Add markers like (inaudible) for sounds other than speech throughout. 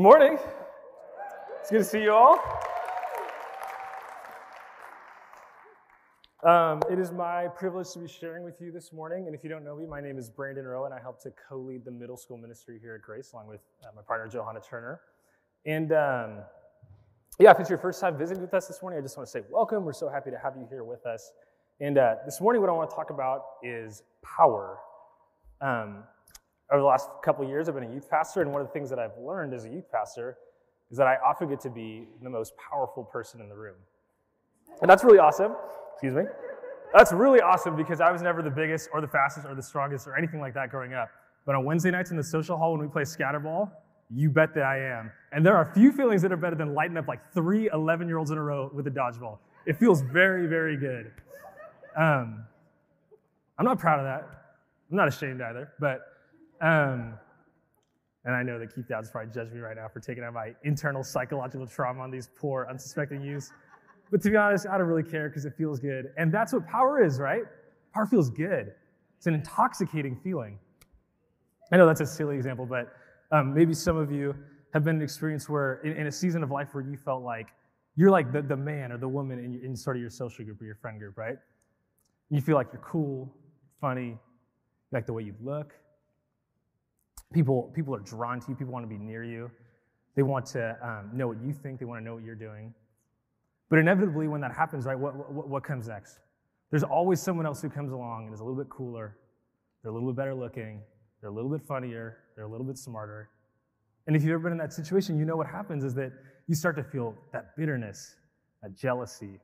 Good morning. It's good to see you all. Um, it is my privilege to be sharing with you this morning. And if you don't know me, my name is Brandon Rowe, and I help to co lead the middle school ministry here at Grace, along with uh, my partner, Johanna Turner. And um, yeah, if it's your first time visiting with us this morning, I just want to say welcome. We're so happy to have you here with us. And uh, this morning, what I want to talk about is power. Um, over the last couple years, I've been a youth pastor, and one of the things that I've learned as a youth pastor is that I often get to be the most powerful person in the room. And that's really awesome. Excuse me. That's really awesome because I was never the biggest or the fastest or the strongest or anything like that growing up. But on Wednesday nights in the social hall when we play scatterball, you bet that I am. And there are few feelings that are better than lighting up like three 11 year olds in a row with a dodgeball. It feels very, very good. Um, I'm not proud of that. I'm not ashamed either. But um, and I know that Keith Dowd's probably judging me right now for taking out my internal psychological trauma on these poor, unsuspecting youths. But to be honest, I don't really care because it feels good. And that's what power is, right? Power feels good. It's an intoxicating feeling. I know that's a silly example, but um, maybe some of you have been an experience where, in, in, a season of life where you felt like you're like the, the man or the woman in, in sort of your social group or your friend group, right? You feel like you're cool, funny, you like the way you look, People, people are drawn to you, people want to be near you. They want to um, know what you think, they want to know what you're doing. But inevitably, when that happens, right, what, what, what comes next? There's always someone else who comes along and is a little bit cooler, they're a little bit better looking, they're a little bit funnier, they're a little bit smarter. And if you've ever been in that situation, you know what happens is that you start to feel that bitterness, that jealousy,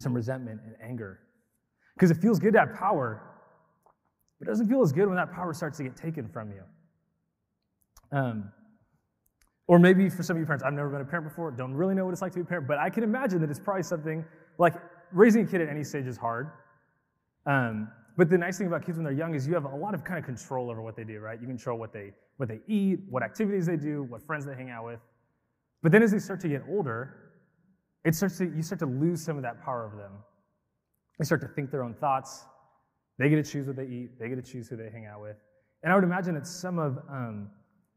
some resentment and anger. Because it feels good to have power, but it doesn't feel as good when that power starts to get taken from you. Um, or maybe for some of you parents, I've never been a parent before, don't really know what it's like to be a parent, but I can imagine that it's probably something like raising a kid at any stage is hard. Um, but the nice thing about kids when they're young is you have a lot of kind of control over what they do, right? You control what they what they eat, what activities they do, what friends they hang out with. But then as they start to get older, it starts to you start to lose some of that power over them. They start to think their own thoughts. They get to choose what they eat. They get to choose who they hang out with. And I would imagine that some of um,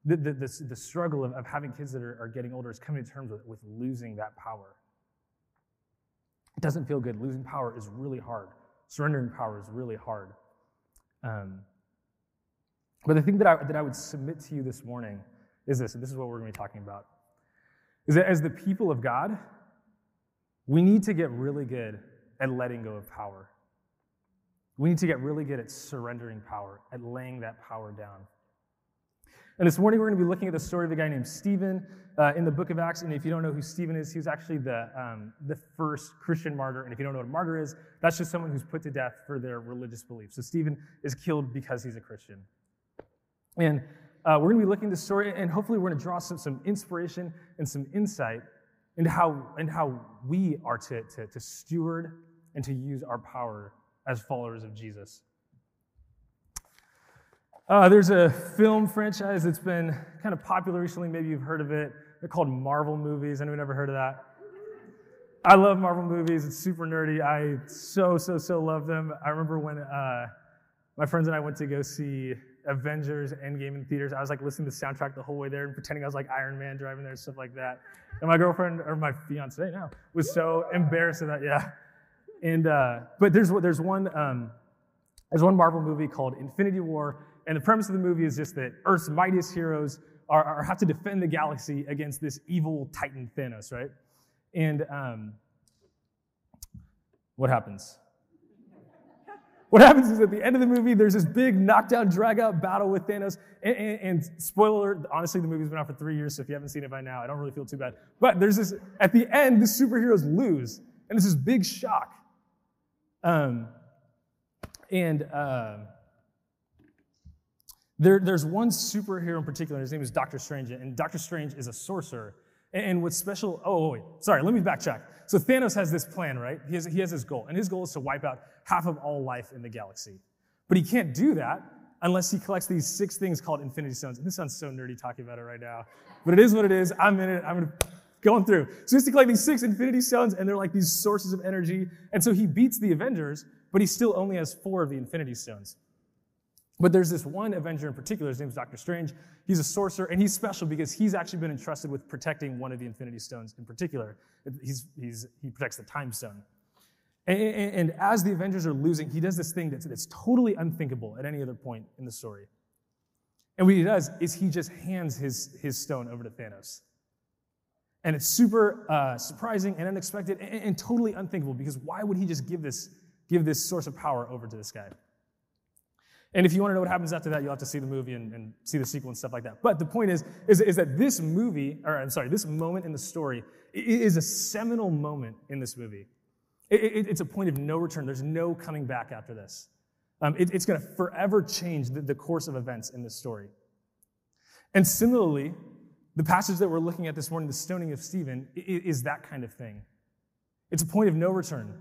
the, the, the, the, struggle of, of having kids that are, are getting older is coming to terms with, with losing that power. It doesn't feel good. Losing power is really hard. Surrendering power is really hard. Um, but the thing that I, that I would submit to you this morning is this, and this is what we're going to be talking about, is that as the people of God, we need to get really good at letting go of power. We need to get really good at surrendering power, at laying that power down. And this morning we're going to be looking at the story of a guy named Stephen uh, in the book of Acts. And if you don't know who Stephen is, he was actually the, um, the first Christian martyr. And if you don't know what a martyr is, that's just someone who's put to death for their religious beliefs. So Stephen is killed because he's a Christian. And uh, we're going to be looking at the story, and hopefully we're going to draw some, some inspiration and some insight into how, into how we are to, to, to steward and to use our power as followers of Jesus. Uh, there's a film franchise that's been kind of popular recently. Maybe you've heard of it. They're called Marvel movies. Anyone ever heard of that? I love Marvel movies. It's super nerdy. I so, so, so love them. I remember when uh, my friends and I went to go see Avengers Endgame in theaters. I was like listening to the soundtrack the whole way there and pretending I was like Iron Man driving there and stuff like that. And my girlfriend, or my fiance now, was so embarrassed of that. Yeah. And uh, but there's there's one um, there's one Marvel movie called Infinity War, and the premise of the movie is just that Earth's mightiest heroes are, are have to defend the galaxy against this evil Titan Thanos, right? And um, what happens? What happens is at the end of the movie, there's this big knockdown, drag out battle with Thanos. And, and, and, spoiler alert, honestly, the movie's been out for three years, so if you haven't seen it by now, I don't really feel too bad. But there's this, at the end, the superheroes lose. And it's this big shock. Um, and uh, there, there's one superhero in particular, his name is Doctor Strange, and Doctor Strange is a sorcerer. And what's special, oh, wait, sorry, let me backtrack. So Thanos has this plan, right? He has, he has his goal, and his goal is to wipe out half of all life in the galaxy. But he can't do that unless he collects these six things called Infinity Stones. And this sounds so nerdy talking about it right now, but it is what it is. I'm in it. I'm gonna going through. So he has to collect these six Infinity Stones, and they're like these sources of energy. And so he beats the Avengers, but he still only has four of the Infinity Stones. But there's this one Avenger in particular, his name is Doctor Strange. He's a sorcerer, and he's special because he's actually been entrusted with protecting one of the Infinity Stones in particular. He's, he's, he protects the Time Stone. And, and, and, as the Avengers are losing, he does this thing that's, that's totally unthinkable at any other point in the story. And what he does is he just hands his, his stone over to Thanos. And it's super uh, surprising and unexpected and, and totally unthinkable because why would he just give this, give this source of power over to this guy? And if you want to know what happens after that, you'll have to see the movie and, and, see the sequel and stuff like that. But the point is, is, is that this movie, or I'm sorry, this moment in the story is a seminal moment in this movie. It, it, it's a point of no return. There's no coming back after this. Um, it, it's going to forever change the, the course of events in this story. And similarly, the passage that we're looking at this morning, the stoning of Stephen, is that kind of thing. It's a point of no return.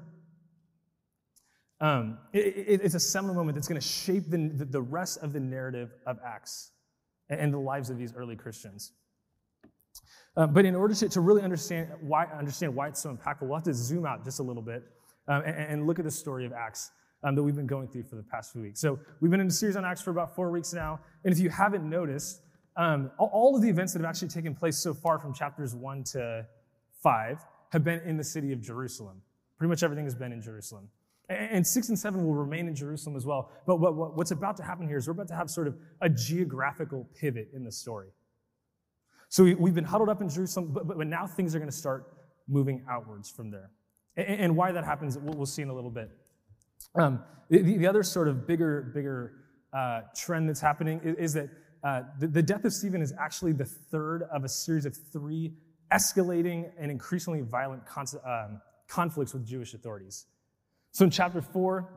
Um, it, it, it's a seminal moment that's going to shape the, the rest of the narrative of Acts and, and the lives of these early Christians. Uh, but in order to, to really understand why, understand why it's so impactful, we'll have to zoom out just a little bit um, and, and, look at the story of Acts um, that we've been going through for the past few weeks. So we've been in a series on Acts for about four weeks now. And if you haven't noticed, um, all of the events that have actually taken place so far from chapters one to five have been in the city of Jerusalem. Pretty much everything has been in Jerusalem. And six and seven will remain in Jerusalem as well. But what, what's about to happen here is we're about to have sort of a geographical pivot in the story. So we, have been huddled up in Jerusalem, but, but now things are going to start moving outwards from there. And, and why that happens, we'll, we'll, see in a little bit. Um, the, the, other sort of bigger, bigger uh, trend that's happening is, is that uh, the, the death of Stephen is actually the third of a series of three escalating and increasingly violent con- um, conflicts with Jewish authorities. So in chapter 4,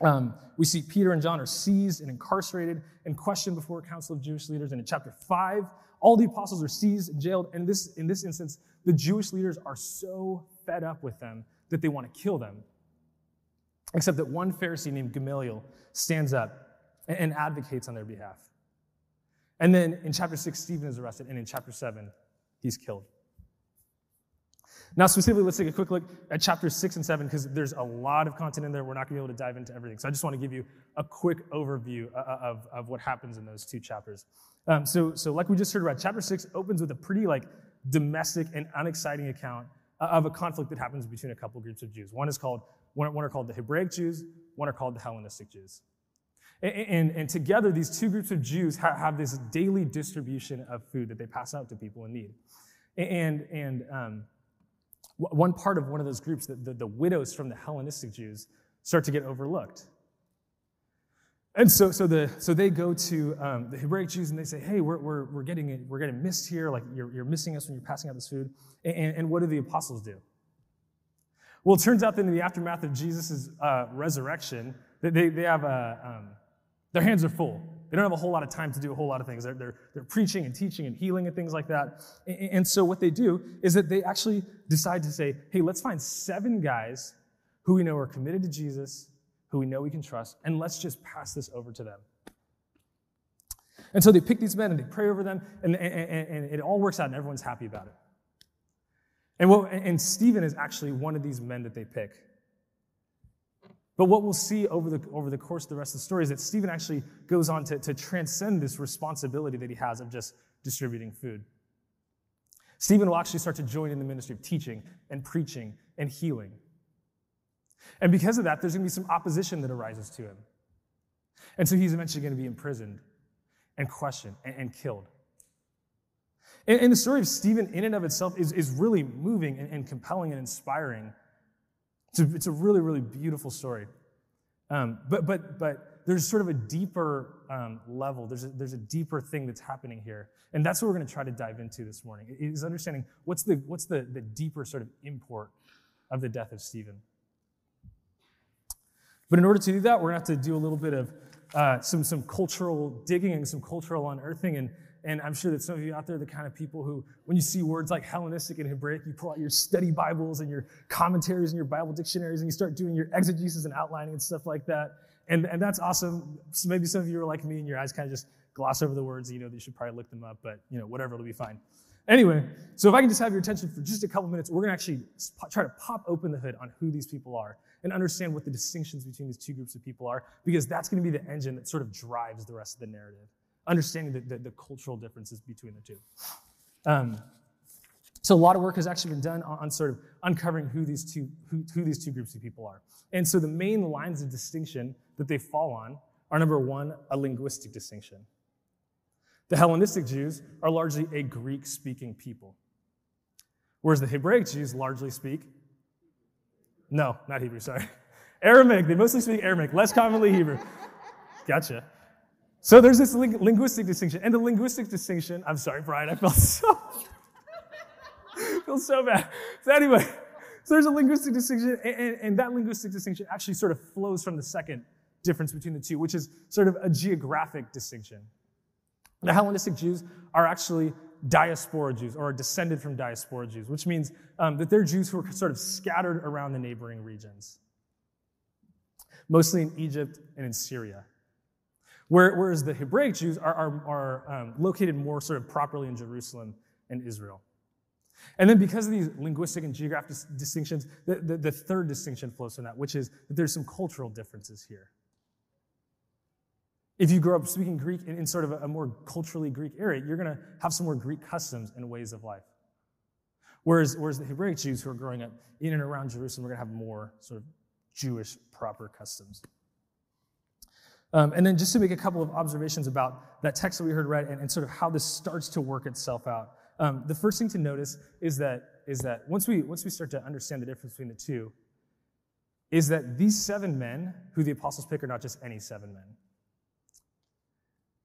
um, we see Peter and John are seized and incarcerated and questioned before a council of Jewish leaders. And in chapter 5, all the apostles are seized and jailed. And this, in this instance, the Jewish leaders are so fed up with them that they want to kill them. Except that one Pharisee named Gamaliel stands up and, and advocates on their behalf. And then in chapter 6, Stephen is arrested. And in chapter 7, he's killed. Now, specifically, let's take a quick look at chapters six and seven because there's a lot of content in there. We're not going to be able to dive into everything. So I just want to give you a quick overview uh, uh, of, of what happens in those two chapters. Um, so, so, like we just heard about, chapter six opens with a pretty like domestic and unexciting account uh, of a conflict that happens between a couple groups of Jews. One is called one, one are called the Hebraic Jews, one are called the Hellenistic Jews. And, and, and together, these two groups of Jews ha- have this daily distribution of food that they pass out to people in need. And, and um, one part of one of those groups, the, the, the widows from the Hellenistic Jews, start to get overlooked. And so, so, the, so they go to um, the Hebraic Jews and they say, hey, we're, we're, we're, getting, we're getting missed here. Like, you're, you're missing us when you're passing out this food. And, and what do the apostles do? Well, it turns out that in the aftermath of Jesus' uh, resurrection, they, they have a, um, their hands are full. They don't have a whole lot of time to do a whole lot of things. They're, they're, they're preaching and teaching and healing and things like that. And, and so what they do is that they actually decide to say, hey, let's find seven guys who we know are committed to Jesus, who we know we can trust, and let's just pass this over to them. And so they pick these men and they pray over them, and, and, and it all works out, and everyone's happy about it. And, what, and Stephen is actually one of these men that they pick. But what we'll see over the, over the course of the rest of the story is that Stephen actually goes on to, to transcend this responsibility that he has of just distributing food. Stephen will actually start to join in the ministry of teaching and preaching and healing. And because of that, there's going to be some opposition that arises to him. And so he's eventually going to be imprisoned and questioned and, and killed. And, and, the story of Stephen, in and of itself, is, is really moving and, and compelling and inspiring it's a, it's a really, really beautiful story. Um, but, but, but there's sort of a deeper um, level, there's a, there's a deeper thing that's happening here. And that's what we're going to try to dive into this morning, is understanding what's the, what's the, the deeper sort of import of the death of Stephen. But in order to do that, we're going to have to do a little bit of uh, some, some cultural digging and some cultural unearthing. And and I'm sure that some of you out there are the kind of people who, when you see words like Hellenistic and Hebraic, you pull out your study Bibles and your commentaries and your Bible dictionaries and you start doing your exegesis and outlining and stuff like that. And, and that's awesome. So maybe some of you are like me and your eyes kind of just gloss over the words. You know, you should probably look them up, but you know, whatever, it'll be fine. Anyway, so if I can just have your attention for just a couple minutes, we're going to actually try to pop open the hood on who these people are and understand what the distinctions between these two groups of people are, because that's going to be the engine that sort of drives the rest of the narrative, understanding the, the, the cultural differences between the two. Um, so a lot of work has actually been done on, on sort of uncovering who these two who, who these two groups of people are. And so the main lines of distinction that they fall on are number one, a linguistic distinction. The Hellenistic Jews are largely a Greek speaking people, whereas the Hebraic Jews largely speak. No, not Hebrew, sorry. (laughs) Aramaic. They mostly speak Aramaic, less commonly Hebrew. Gotcha. So there's this ling- linguistic distinction. And the linguistic distinction, I'm sorry, Brian, I felt (laughs) so, feel so bad. So anyway, so there's a linguistic distinction, and, and that linguistic distinction actually sort of flows from the second difference between the two, which is sort of a geographic distinction. The Hellenistic Jews are actually diaspora Jews or are descended from diaspora Jews, which means um, that they're Jews who are sort of scattered around the neighboring regions, mostly in Egypt and in Syria. Whereas the Hebraic Jews are, are, are um, located more sort of properly in Jerusalem and Israel. And then because of these linguistic and geographic dis- distinctions, the, the, the third distinction flows from that, which is that there's some cultural differences here. If you grow up speaking Greek in, in sort of a, a more culturally Greek area, you're going to have some more Greek customs and ways of life. Whereas, whereas the Hebraic Jews who are growing up in and around Jerusalem are going to have more sort of Jewish proper customs. Um, and then just to make a couple of observations about that text that we heard read and, and sort of how this starts to work itself out. Um, the first thing to notice is that, is that once, we, once we start to understand the difference between the two, is that these seven men who the apostles pick are not just any seven men.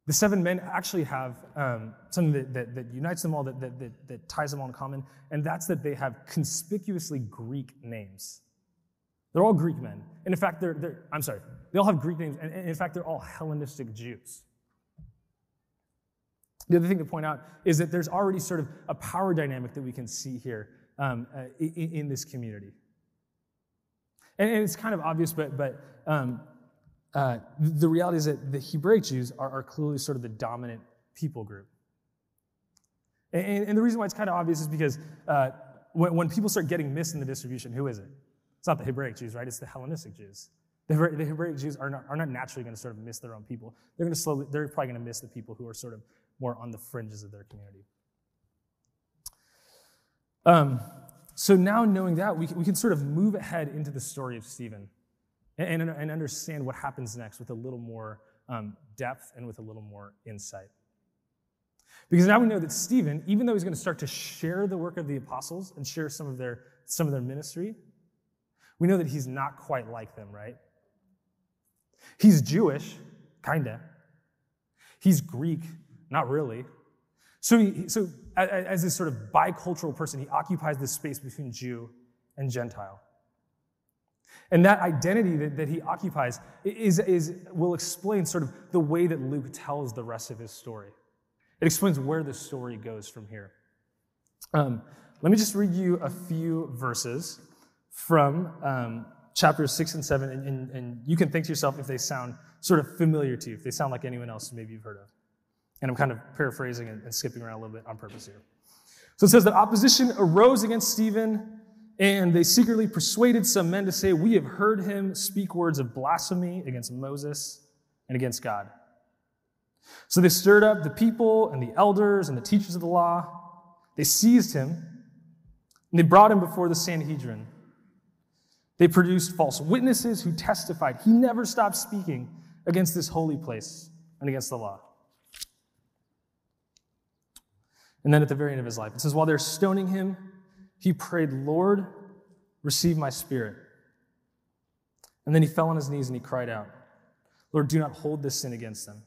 The seven men actually have um, something that, that, that, unites them all, that, that, that, ties them all in common, and that's that they have conspicuously Greek names. They're all Greek men. And in fact, they're, they're I'm sorry, they all have Greek names, and in fact, they're all Hellenistic Jews. The other thing to point out is that there's already sort of a power dynamic that we can see here um, uh, in, in, this community. And, and, it's kind of obvious, but, but um, uh, the reality is that the Hebraic Jews are, are clearly sort of the dominant people group. And, and the reason why it's kind of obvious is because uh, when, when, people start getting missed in the distribution, who is it? It's not the Hebraic Jews, right? It's the Hellenistic Jews. The, Hebraic Jews are not, are not naturally going to sort of miss their own people. They're going to slowly, they're probably going to miss the people who are sort of more on the fringes of their community. Um, so now knowing that, we, we can sort of move ahead into the story of Stephen and, and, and understand what happens next with a little more um, depth and with a little more insight. Because now we know that Stephen, even though he's going to start to share the work of the apostles and share some of their, some of their ministry, we know that he's not quite like them, right? He's Jewish, kinda. He's Greek, not really. So, he, so as this sort of bicultural person, he occupies this space between Jew and Gentile. And that identity that, that he occupies is, is, will explain sort of the way that Luke tells the rest of his story. It explains where the story goes from here. Um, let me just read you a few verses from um, chapters 6 and 7, and, and, and, you can think to yourself if they sound sort of familiar to you, if they sound like anyone else maybe you've heard of. And I'm kind of paraphrasing and, and skipping around a little bit on purpose here. So it says that opposition arose against Stephen and they secretly persuaded some men to say, We have heard him speak words of blasphemy against Moses and against God. So they stirred up the people and the elders and the teachers of the law. They seized him and they brought him before the Sanhedrin. They produced false witnesses who testified he never stopped speaking against this holy place and against the law. And then at the very end of his life, it says, While they're stoning him, he prayed, Lord, receive my spirit. And then he fell on his knees and he cried out, Lord, do not hold this sin against them.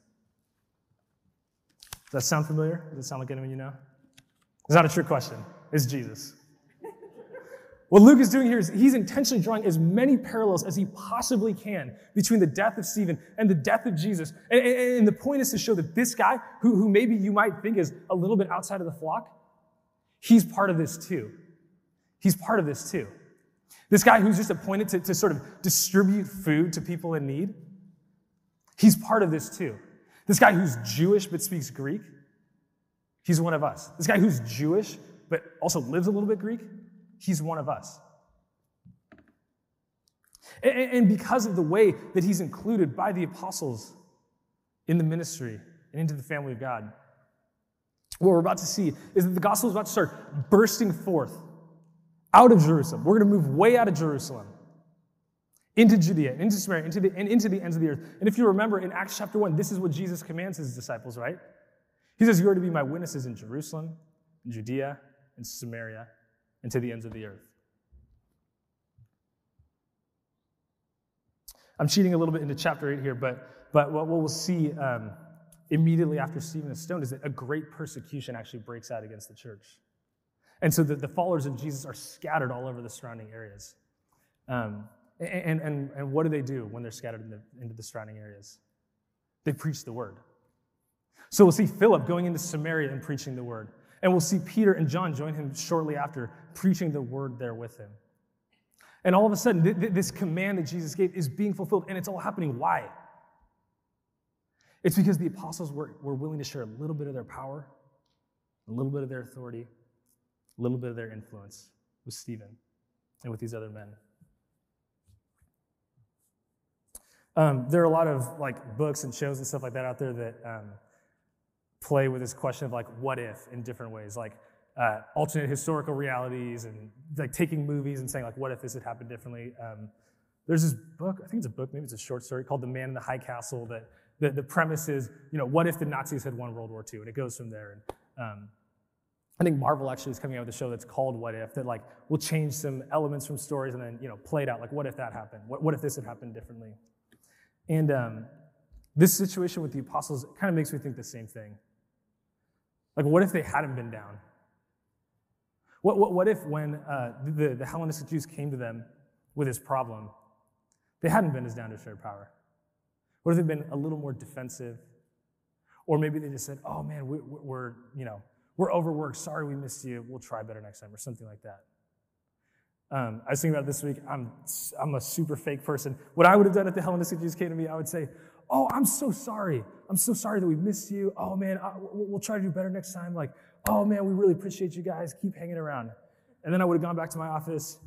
Does that sound familiar? Does it sound like anyone you know? It's not a trick question. It's Jesus. What Luke is doing here is he's intentionally drawing as many parallels as he possibly can between the death of Stephen and the death of Jesus. And, and, and the point is to show that this guy, who, who maybe you might think is a little bit outside of the flock, he's part of this too. He's part of this too. This guy who's just appointed to, to sort of distribute food to people in need, he's part of this too. This guy who's Jewish but speaks Greek, he's one of us. This guy who's Jewish but also lives a little bit Greek, he's one of us. And, because of the way that he's included by the apostles in the ministry and into the family of God, what we're about to see is that the gospel is about to start bursting forth out of Jerusalem. We're going to move way out of Jerusalem into Judea, into Samaria, into the, and into the ends of the earth. And if you remember in Acts chapter 1, this is what Jesus commands his disciples, right? He says, You are to be my witnesses in Jerusalem, in Judea, in Samaria, and to the ends of the earth. I'm cheating a little bit into chapter 8 here, but, but what we'll see um, immediately after Stephen is stoned is that a great persecution actually breaks out against the church. And so the, the followers of Jesus are scattered all over the surrounding areas. Um, and, and, and what do they do when they're scattered in the, into the surrounding areas? They preach the word. So we'll see Philip going into Samaria and preaching the word. And we'll see Peter and John join him shortly after, preaching the word there with him. And all of a sudden, th- th- this command that Jesus gave is being fulfilled, and it's all happening. Why? It's because the apostles were, were willing to share a little bit of their power, a little bit of their authority, a little bit of their influence with Stephen and with these other men. Um, there are a lot of like books and shows and stuff like that out there that um, play with this question of like what if in different ways, like uh, alternate historical realities and like taking movies and saying like what if this had happened differently. Um, there's this book, I think it's a book, maybe it's a short story called The Man in the High Castle that the, the premise is, you know, what if the Nazis had won World War II? And it goes from there. And um, I think Marvel actually is coming out with a show that's called What If that like will change some elements from stories and then, you know, play it out. Like, what if that happened? What, what if this had happened differently? And um, this situation with the apostles kind of makes me think the same thing. Like, what if they hadn't been down? What, what, what if when uh, the, the Hellenistic Jews came to them with this problem, they hadn't been as down to share power? What if they'd been a little more defensive? Or maybe they just said, oh man, we, we're, you know, we're overworked. Sorry we missed you. We'll try better next time, or something like that. Um, I was thinking about this week. I'm, I'm a super fake person. What I would have done if the Hellenistic Jews came to me, I would say, Oh, I'm so sorry. I'm so sorry that we missed you. Oh, man, I, we'll try to do better next time. Like, oh, man, we really appreciate you guys. Keep hanging around. And then I would have gone back to my office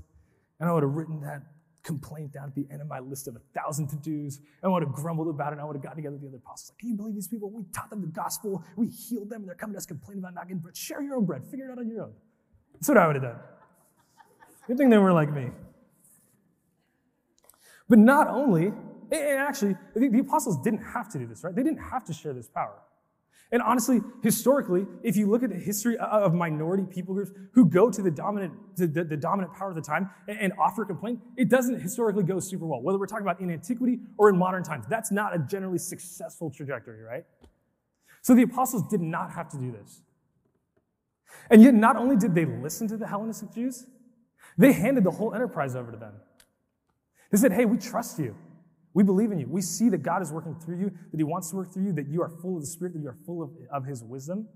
and I would have written that complaint down at the end of my list of a thousand to dos. I would have grumbled about it. And I would have gotten together with the other apostles. Like, can you believe these people? We taught them the gospel. We healed them. And they're coming to us complaining about not getting bread. Share your own bread. Figure it out on your own. That's what I would have done. Good thing they were like me. But not only, and actually, the apostles didn't have to do this, right? They didn't have to share this power. And honestly, historically, if you look at the history of minority people groups who go to the dominant, the, the, the dominant power of the time and, and, offer complaint, it doesn't historically go super well. Whether we're talking about in antiquity or in modern times, that's not a generally successful trajectory, right? So the apostles did not have to do this. And yet, not only did they listen to the Hellenistic Jews, they handed the whole enterprise over to them. They said, Hey, we trust you. We believe in you. We see that God is working through you, that He wants to work through you, that you are full of the Spirit, that you are full of, of His wisdom.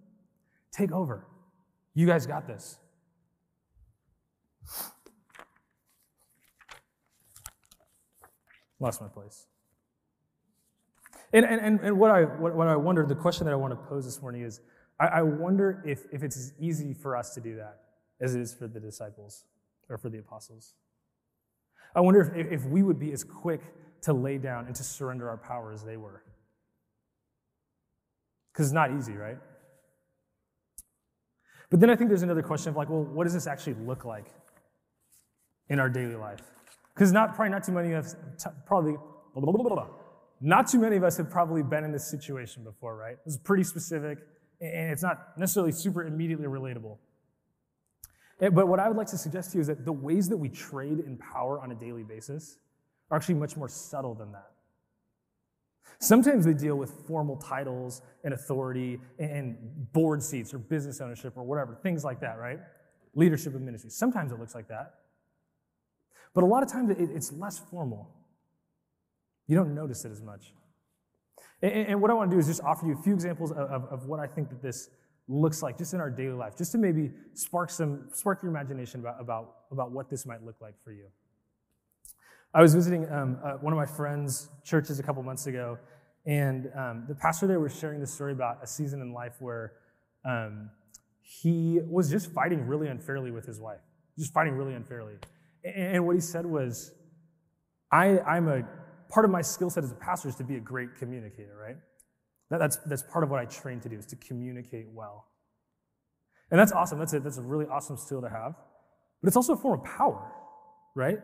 Take over. You guys got this. Lost my place. And, and, and what, I, what, I wonder, the question that I want to pose this morning is I, I wonder if, if it's as easy for us to do that as it is for the disciples or for the apostles. I wonder if, if we would be as quick to lay down and to surrender our power as they were. Because it's not easy, right? But then I think there's another question of like, well, what does this actually look like in our daily life? Because not probably not too many of us probably blah, blah, blah, not too many of us have probably been in this situation before, right? This is pretty specific, and it's not necessarily super immediately relatable. Eh, but what I would like to suggest to you is that the ways that we trade in power on a daily basis are actually much more subtle than that. Sometimes they deal with formal titles and authority and board seats or business ownership or whatever, things like that, right? Leadership of ministry. Sometimes it looks like that. But a lot of times it's less formal. You don't notice it as much. And, what I want to do is just offer you a few examples of, what I think that this looks like just in our daily life, just to maybe spark some spark your imagination about, about, about what this might look like for you. I was visiting um, uh, one of my friends' churches a couple months ago, and um, the pastor there was sharing this story about a season in life where um, he was just fighting really unfairly with his wife, just fighting really unfairly. And, and what he said was, I, I'm a part of my skill set as a pastor is to be a great communicator, right? That, that's, that's part of what I train to do is to communicate well. And that's awesome. That's a, that's a really awesome skill to have. But it's also a form of power, right?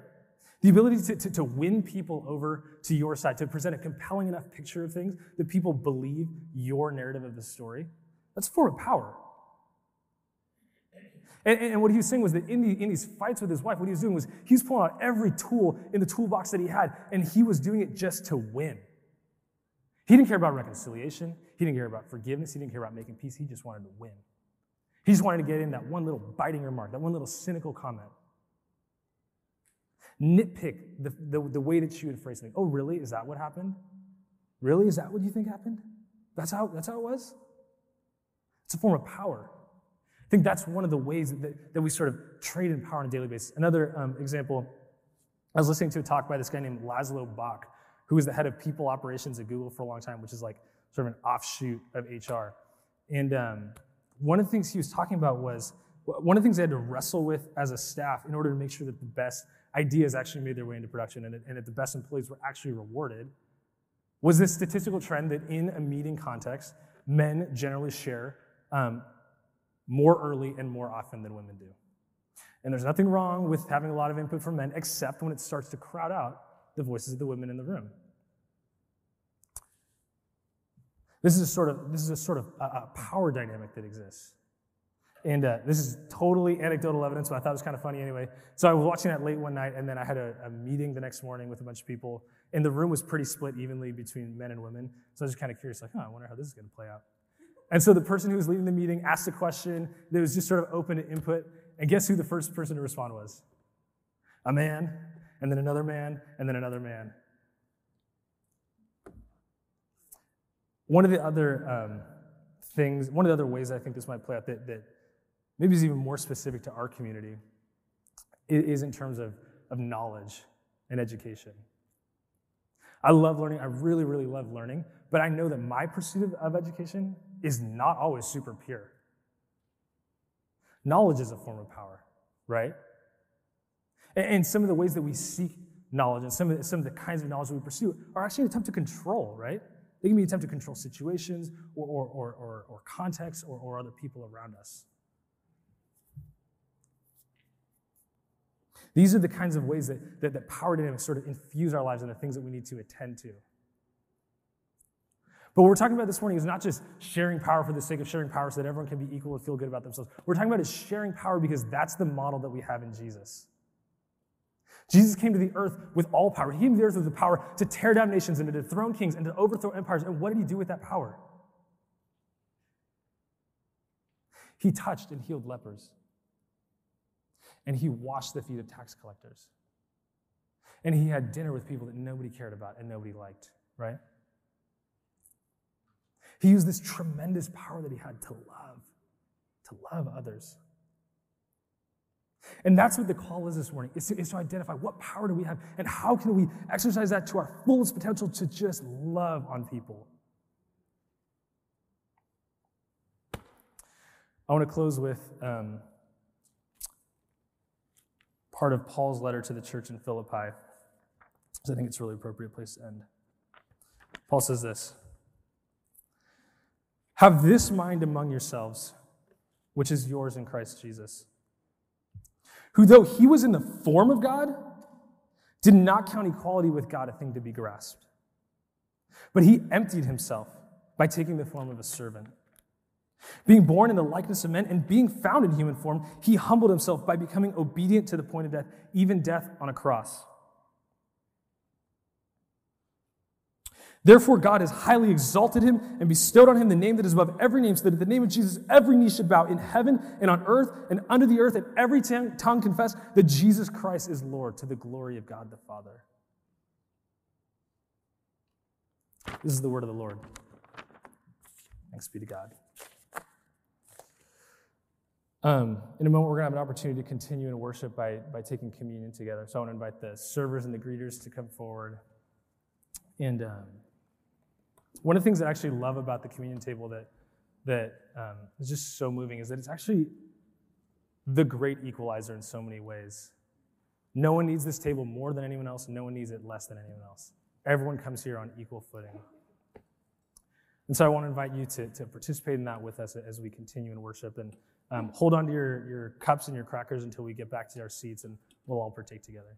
The ability to, to, to, win people over to your side, to present a compelling enough picture of things that people believe your narrative of the story, that's a form of power. And, and, what he was saying was that in, the, in these fights with his wife, what he was doing was he was pulling out every tool in the toolbox that he had, and he was doing it just to win. He didn't care about reconciliation. He didn't care about forgiveness. He didn't care about making peace. He just wanted to win. He just wanted to get in that one little biting remark, that one little cynical comment. Nitpick the, the, the way that she would phrase something. Oh, really? Is that what happened? Really? Is that what you think happened? That's how, that's how it was? It's a form of power. I think that's one of the ways that, that we sort of trade in power on a daily basis. Another um, example, I was listening to a talk by this guy named Laszlo Bock, who was the head of people operations at Google for a long time, which is like sort of an offshoot of HR. And um, one of the things he was talking about was one of the things they had to wrestle with as a staff in order to make sure that the best ideas actually made their way into production and, and that the best employees were actually rewarded was this statistical trend that in a meeting context, men generally share um, more early and more often than women do. And there's nothing wrong with having a lot of input from men, except when it starts to crowd out the voices of the women in the room. This is a sort of, this is a, sort of a, a power dynamic that exists. And uh, this is totally anecdotal evidence, but I thought it was kind of funny anyway. So I was watching that late one night, and then I had a, a, meeting the next morning with a bunch of people, and the room was pretty split evenly between men and women. So I was just kind of curious, like, oh, I wonder how this is going to play out. And so the person who was leading the meeting asked a question that was just sort of open to input. And guess who the first person to respond was? A man, and then another man, and then another man. One of the other um, things, one of the other ways I think this might play out that, that maybe is even more specific to our community is in terms of, of knowledge and education. I love learning. I really, really love learning. But I know that my pursuit of, of education is not always super pure. Knowledge is a form of power, right? And, and some of the ways that we seek knowledge and some of, the, some of the kinds of knowledge we pursue are actually an attempt to control, right? They can be an attempt to control situations or, or, or, or, or contexts or, or other people around us. These are the kinds of ways that, that, that power dynamics sort of infuse our lives and the things that we need to attend to. But what we're talking about this morning is not just sharing power for the sake of sharing power so that everyone can be equal and feel good about themselves. What we're talking about is sharing power because that's the model that we have in Jesus. Jesus came to the earth with all power. He came to the earth with the power to tear down nations and to dethrone kings and to overthrow empires. And what did he do with that power? He touched and healed lepers. And he washed the feet of tax collectors. And he had dinner with people that nobody cared about and nobody liked, right? He used this tremendous power that he had to love, to love others. And that's what the call is this morning, is to, is to identify what power do we have and how can we exercise that to our fullest potential to just love on people. I want to close with um, part of Paul's letter to the church in Philippi, because I think it's a really appropriate place to end. Paul says this. Have this mind among yourselves, which is yours in Christ Jesus, who, though he was in the form of God, did not count equality with God a thing to be grasped. But he emptied himself by taking the form of a servant. Being born in the likeness of men and being found in human form, he humbled himself by becoming obedient to the point of death, even death on a cross. Therefore, God has highly exalted him and bestowed on him the name that is above every name, so that at the name of Jesus, every knee should bow in heaven and on earth and under the earth, and every tongue confess that Jesus Christ is Lord to the glory of God the Father. This is the word of the Lord. Thanks be to God. Um, in a moment, we're going to have an opportunity to continue in worship by, by taking communion together. So I want to invite the servers and the greeters to come forward. And. Um, one of the things I actually love about the communion table that, that um, is just so moving is that it's actually the great equalizer in so many ways. No one needs this table more than anyone else, no one needs it less than anyone else. Everyone comes here on equal footing. And so I want to invite you to, to participate in that with us as we continue in worship. And um, hold on to your, your cups and your crackers until we get back to our seats and we'll all partake together.